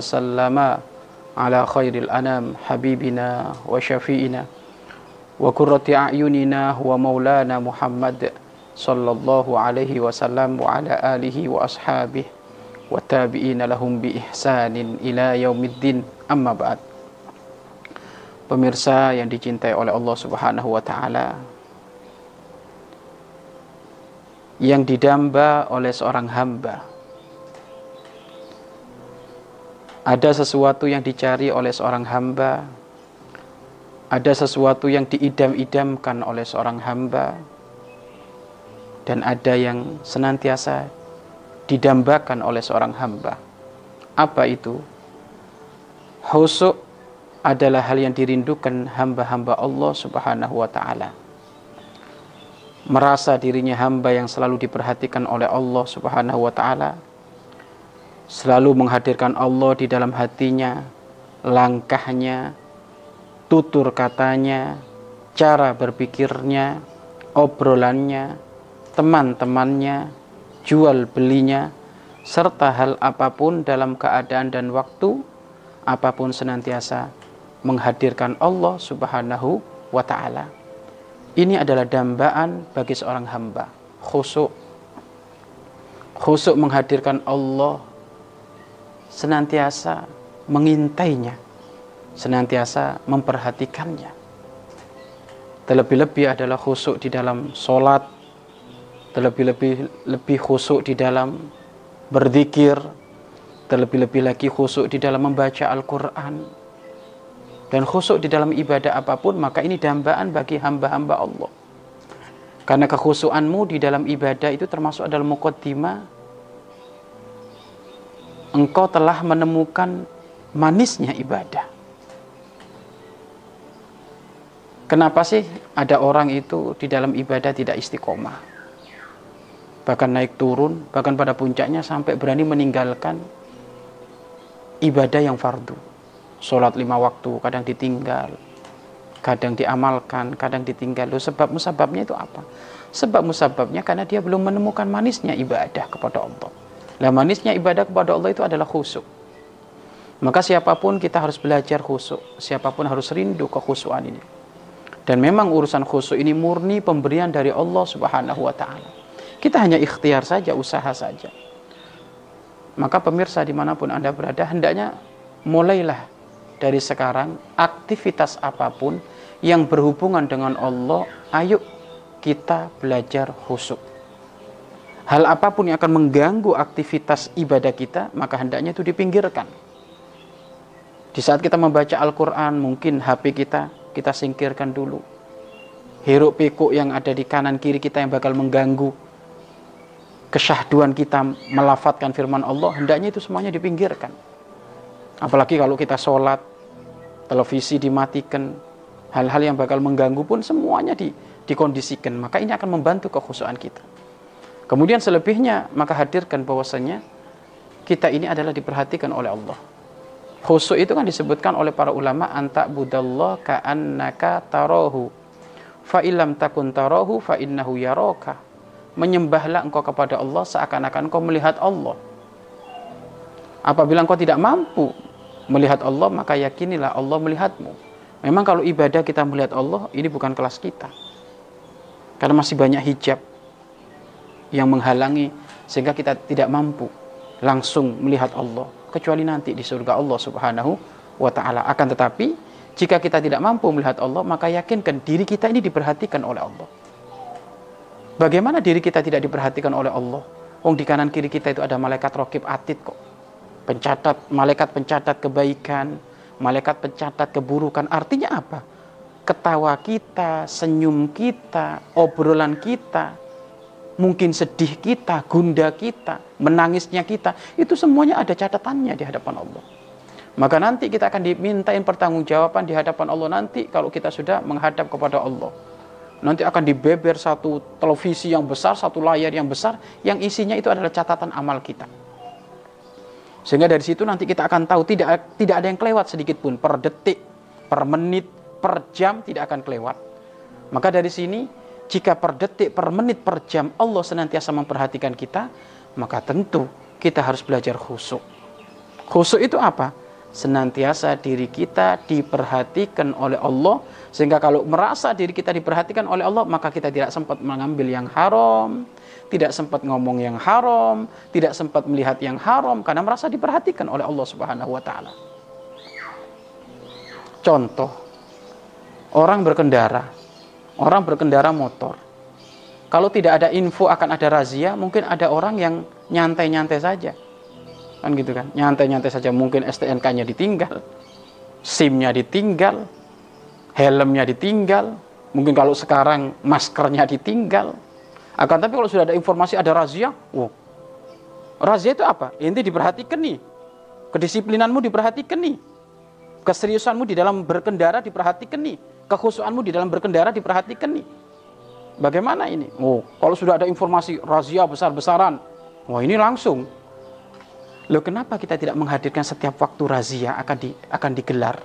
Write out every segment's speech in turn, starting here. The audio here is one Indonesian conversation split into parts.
Sallama Ala khairil anam Habibina wa syafi'ina Wa kurrati a'yunina Wa maulana Muhammad Sallallahu alaihi wasallam Wa ala alihi wa ashabih Wa tabi'ina lahum bi ihsanin Ila yaumiddin Amma ba'd Pemirsa yang dicintai oleh Allah subhanahu wa ta'ala yang didamba oleh seorang hamba. Ada sesuatu yang dicari oleh seorang hamba, ada sesuatu yang diidam-idamkan oleh seorang hamba, dan ada yang senantiasa didambakan oleh seorang hamba. Apa itu? Husuk adalah hal yang dirindukan hamba-hamba Allah Subhanahu wa Ta'ala merasa dirinya hamba yang selalu diperhatikan oleh Allah Subhanahu wa taala selalu menghadirkan Allah di dalam hatinya langkahnya tutur katanya cara berpikirnya obrolannya teman-temannya jual belinya serta hal apa pun dalam keadaan dan waktu apa pun senantiasa menghadirkan Allah Subhanahu wa taala ini adalah dambaan bagi seorang hamba. Khusuk. Khusuk menghadirkan Allah senantiasa mengintainya. Senantiasa memperhatikannya. Terlebih-lebih adalah khusuk di dalam solat. Terlebih-lebih lebih khusuk di dalam berzikir. Terlebih-lebih lagi khusuk di dalam membaca Al-Quran dan khusuk di dalam ibadah apa pun maka ini dambaan bagi hamba-hamba Allah karena kekhusuanmu di dalam ibadah itu termasuk adalah mukaddimah engkau telah menemukan manisnya ibadah. Kenapa sih ada orang itu di dalam ibadah tidak istiqomah? Bahkan naik turun bahkan pada puncaknya sampai berani meninggalkan ibadah yang fardu. Sholat lima waktu kadang ditinggal kadang diamalkan kadang ditinggal. Loh, sebab musababnya itu apa? Sebab musababnya karena dia belum menemukan manisnya ibadah kepada Allah lah manisnya ibadah kepada Allah itu adalah khusuk maka siapa pun kita harus belajar khusuk siapa pun harus rindu kekhusuan ini. Dan memang urusan khusuk ini murni pemberian dari Allah subhanahu wa ta'ala. Kita hanya ikhtiar saja usaha saja. Maka pemirsa di mana pun anda berada hendaknya mulailah dari sekarang aktivitas apa pun yang berhubungan dengan Allah, ayo kita belajar khusyuk. Hal apa pun yang akan mengganggu aktivitas ibadah kita, maka hendaknya itu dipinggirkan. Di saat kita membaca Al-Quran, mungkin HP kita, kita singkirkan dulu. Hiruk pikuk yang ada di kanan kiri kita yang bakal mengganggu kesyahduan kita melafatkan firman Allah, hendaknya itu semuanya dipinggirkan. Apalagi kalau kita sholat, televisi dimatikan, hal-hal yang bakal mengganggu pun semuanya di, dikondisikan. Maka ini akan membantu kekhusuan kita. Kemudian selebihnya maka hadirkan bahwasanya kita ini adalah diperhatikan oleh Allah. Khusyuk itu kan disebutkan oleh para ulama anta budallah ka'annaka tarohu fa ilam takun tarohu fa innahu yaraka. Menyembahlah engkau kepada Allah seakan-akan engkau melihat Allah. Apabila engkau tidak mampu melihat Allah, maka yakinilah Allah melihatmu. Memang kalau ibadah kita melihat Allah, ini bukan kelas kita. Karena masih banyak hijab yang menghalangi sehingga kita tidak mampu langsung melihat Allah kecuali nanti di surga Allah Subhanahu wa taala. Akan tetapi jika kita tidak mampu melihat Allah, maka yakinkan diri kita ini diperhatikan oleh Allah. Bagaimana diri kita tidak diperhatikan oleh Allah? Wong di kanan kiri kita itu ada malaikat rokib atid kok pencatat malaikat pencatat kebaikan, malaikat pencatat keburukan. Artinya apa? Ketawa kita, senyum kita, obrolan kita, mungkin sedih kita, gunda kita, menangisnya kita, itu semuanya ada catatannya di hadapan Allah. Maka nanti kita akan dimintain pertanggungjawaban di hadapan Allah nanti kalau kita sudah menghadap kepada Allah. Nanti akan dibeber satu televisi yang besar, satu layar yang besar, yang isinya itu adalah catatan amal kita. Sehingga dari situ nanti kita akan tahu tidak tidak ada yang kelewat sedikit pun per detik, per menit, per jam tidak akan kelewat. Maka dari sini jika per detik, per menit, per jam Allah senantiasa memperhatikan kita, maka tentu kita harus belajar khusuk. Khusuk itu apa? senantiasa diri kita diperhatikan oleh Allah sehingga kalau merasa diri kita diperhatikan oleh Allah maka kita tidak sempat mengambil yang haram tidak sempat ngomong yang haram tidak sempat melihat yang haram karena merasa diperhatikan oleh Allah Subhanahu wa taala contoh orang berkendara orang berkendara motor. Kalau tidak ada info akan ada razia mungkin ada orang yang nyantai-nyantai saja. Kan gitu kan? Nyantai-nyantai saja mungkin STNK-nya ditinggal SIM-nya ditinggal helmnya ditinggal mungkin kalau sekarang maskernya ditinggal. Akan tapi kalau sudah ada informasi ada razia wow. Razia itu apa? Inti diperhatikan nih. Kedisiplinanmu diperhatikan nih keseriusanmu di dalam berkendara diperhatikan nih kekhusuanmu di dalam berkendara diperhatikan nih bagaimana ini oh kalau sudah ada informasi razia besar-besaran wah ini langsung Loh kenapa kita tidak menghadirkan setiap waktu razia akan di, akan digelar?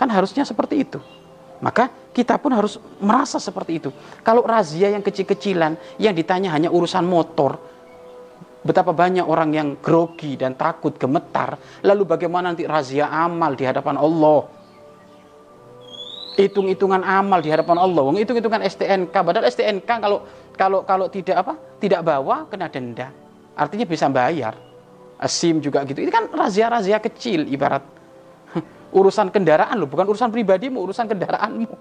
Kan harusnya seperti itu. Maka kita pun harus merasa seperti itu. Kalau razia yang kecil-kecilan, yang ditanya hanya urusan motor, betapa banyak orang yang grogi dan takut gemetar, lalu bagaimana nanti razia amal di hadapan Allah? Hitung-hitungan amal di hadapan Allah. Hitung-hitungan STNK, padahal STNK kalau kalau kalau tidak apa? Tidak bawa kena denda. Artinya bisa bayar. SIM juga gitu. Ini kan razia-razia kecil ibarat urusan kendaraan loh, bukan urusan pribadimu, urusan kendaraanmu.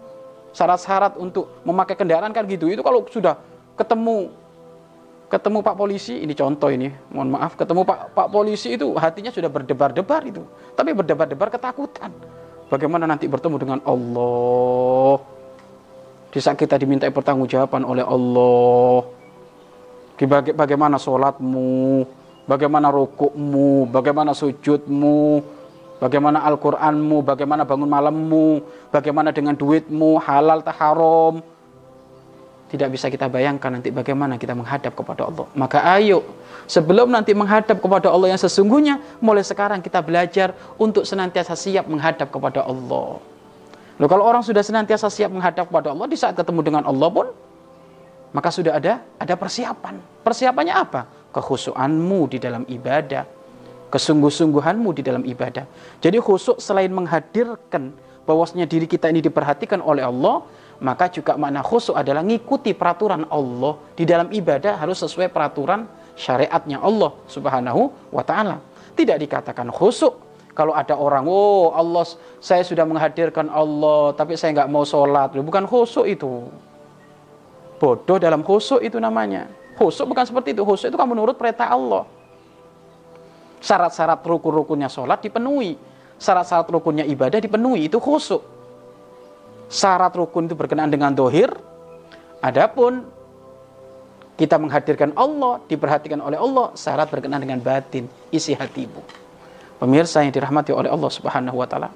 Syarat-syarat untuk memakai kendaraan kan gitu. Itu kalau sudah ketemu ketemu Pak polisi, ini contoh ini, mohon maaf, ketemu Pak Pak polisi itu hatinya sudah berdebar-debar itu. Tapi berdebar-debar ketakutan. Bagaimana nanti bertemu dengan Allah? Di saat kita diminta pertanggungjawaban oleh Allah. Bagaimana sholatmu, bagaimana rukukmu, bagaimana sujudmu, bagaimana Al-Qur'anmu, bagaimana bangun malammu, bagaimana dengan duitmu, halal tak haram. Tidak bisa kita bayangkan nanti bagaimana kita menghadap kepada Allah. Maka ayo, sebelum nanti menghadap kepada Allah yang sesungguhnya, mulai sekarang kita belajar untuk senantiasa siap menghadap kepada Allah. Loh, kalau orang sudah senantiasa siap menghadap kepada Allah, di saat ketemu dengan Allah pun, maka sudah ada ada persiapan. Persiapannya apa? Kekhusuanmu di dalam ibadah, kesungguh-sungguhanmu di dalam ibadah. Jadi khusuk selain menghadirkan bahwasanya diri kita ini diperhatikan oleh Allah, maka juga makna khusuk adalah ngikuti peraturan Allah di dalam ibadah harus sesuai peraturan syariatnya Allah Subhanahu wa taala. Tidak dikatakan khusuk kalau ada orang, oh Allah saya sudah menghadirkan Allah tapi saya nggak mau sholat, bukan khusuk itu bodoh dalam khusuk itu namanya. Khusuk bukan seperti itu. Khusuk itu kan menurut perintah Allah. Syarat-syarat rukun-rukunnya sholat dipenuhi. Syarat-syarat rukunnya ibadah dipenuhi. Itu khusuk. Syarat rukun itu berkenaan dengan dohir. Adapun kita menghadirkan Allah, diperhatikan oleh Allah, syarat berkenaan dengan batin, isi hatimu. Pemirsa yang dirahmati oleh Allah Subhanahu wa taala.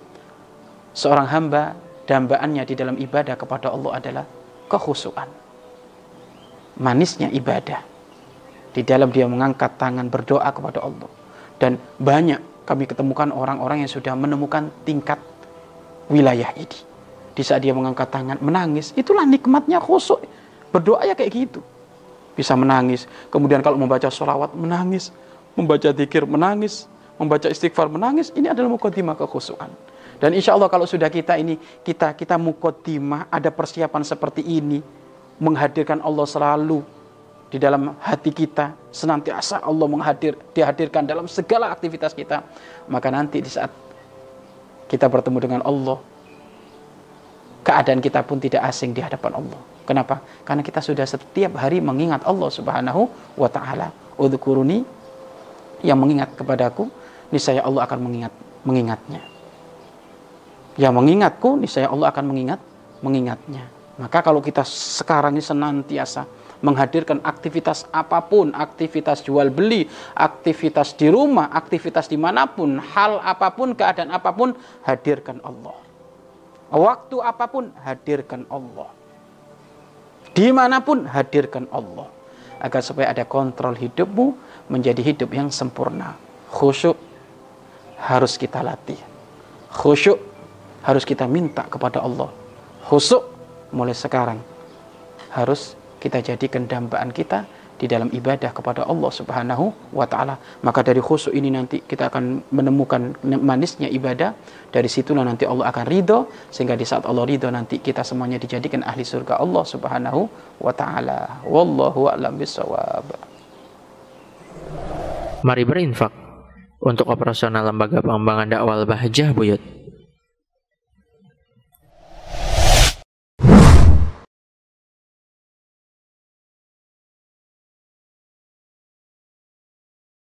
Seorang hamba dambaannya di dalam ibadah kepada Allah adalah kekhusukan manisnya ibadah di dalam dia mengangkat tangan berdoa kepada Allah dan banyak kami ketemukan orang-orang yang sudah menemukan tingkat wilayah ini di saat dia mengangkat tangan menangis itulah nikmatnya khusyuk berdoa ya kayak gitu. Bisa menangis. Kemudian kalau membaca sholawat menangis. Membaca zikir menangis. Membaca istighfar menangis. Ini adalah mukaddimah kekhusyukan dan insya Allah kalau sudah kita ini kita kita mukaddimah ada persiapan seperti ini menghadirkan Allah selalu di dalam hati kita senantiasa Allah menghadir dihadirkan dalam segala aktivitas kita maka nanti di saat kita bertemu dengan Allah keadaan kita pun tidak asing di hadapan Allah. Kenapa? Karena kita sudah setiap hari mengingat Allah Subhanahu wa taala. Yang mengingat kepadaku niscaya Allah akan mengingat mengingatnya. Yang mengingatku niscaya Allah akan mengingat mengingatnya. Maka kalau kita sekarang ini senantiasa menghadirkan aktivitas apa pun, aktivitas jual beli, aktivitas di rumah, aktivitas di mana pun, hal apa pun, keadaan apa pun, hadirkan Allah. Waktu apa pun, hadirkan Allah. Di mana pun, hadirkan Allah. Agar supaya ada kontrol hidupmu menjadi hidup yang sempurna. Khusyuk harus kita latih. Khusyuk harus kita minta kepada Allah. Khusyuk mulai sekarang harus kita jadikan dambaan kita di dalam ibadah kepada Allah Subhanahu wa taala. Maka dari khusyuk ini nanti kita akan menemukan manisnya ibadah. Dari situlah nanti Allah akan ridho sehingga di saat Allah ridho nanti kita semuanya dijadikan ahli surga Allah Subhanahu wa taala. Wallahu a'lam bishawab. Mari berinfak untuk operasional lembaga pengembangan dakwah Bahjah Buyut.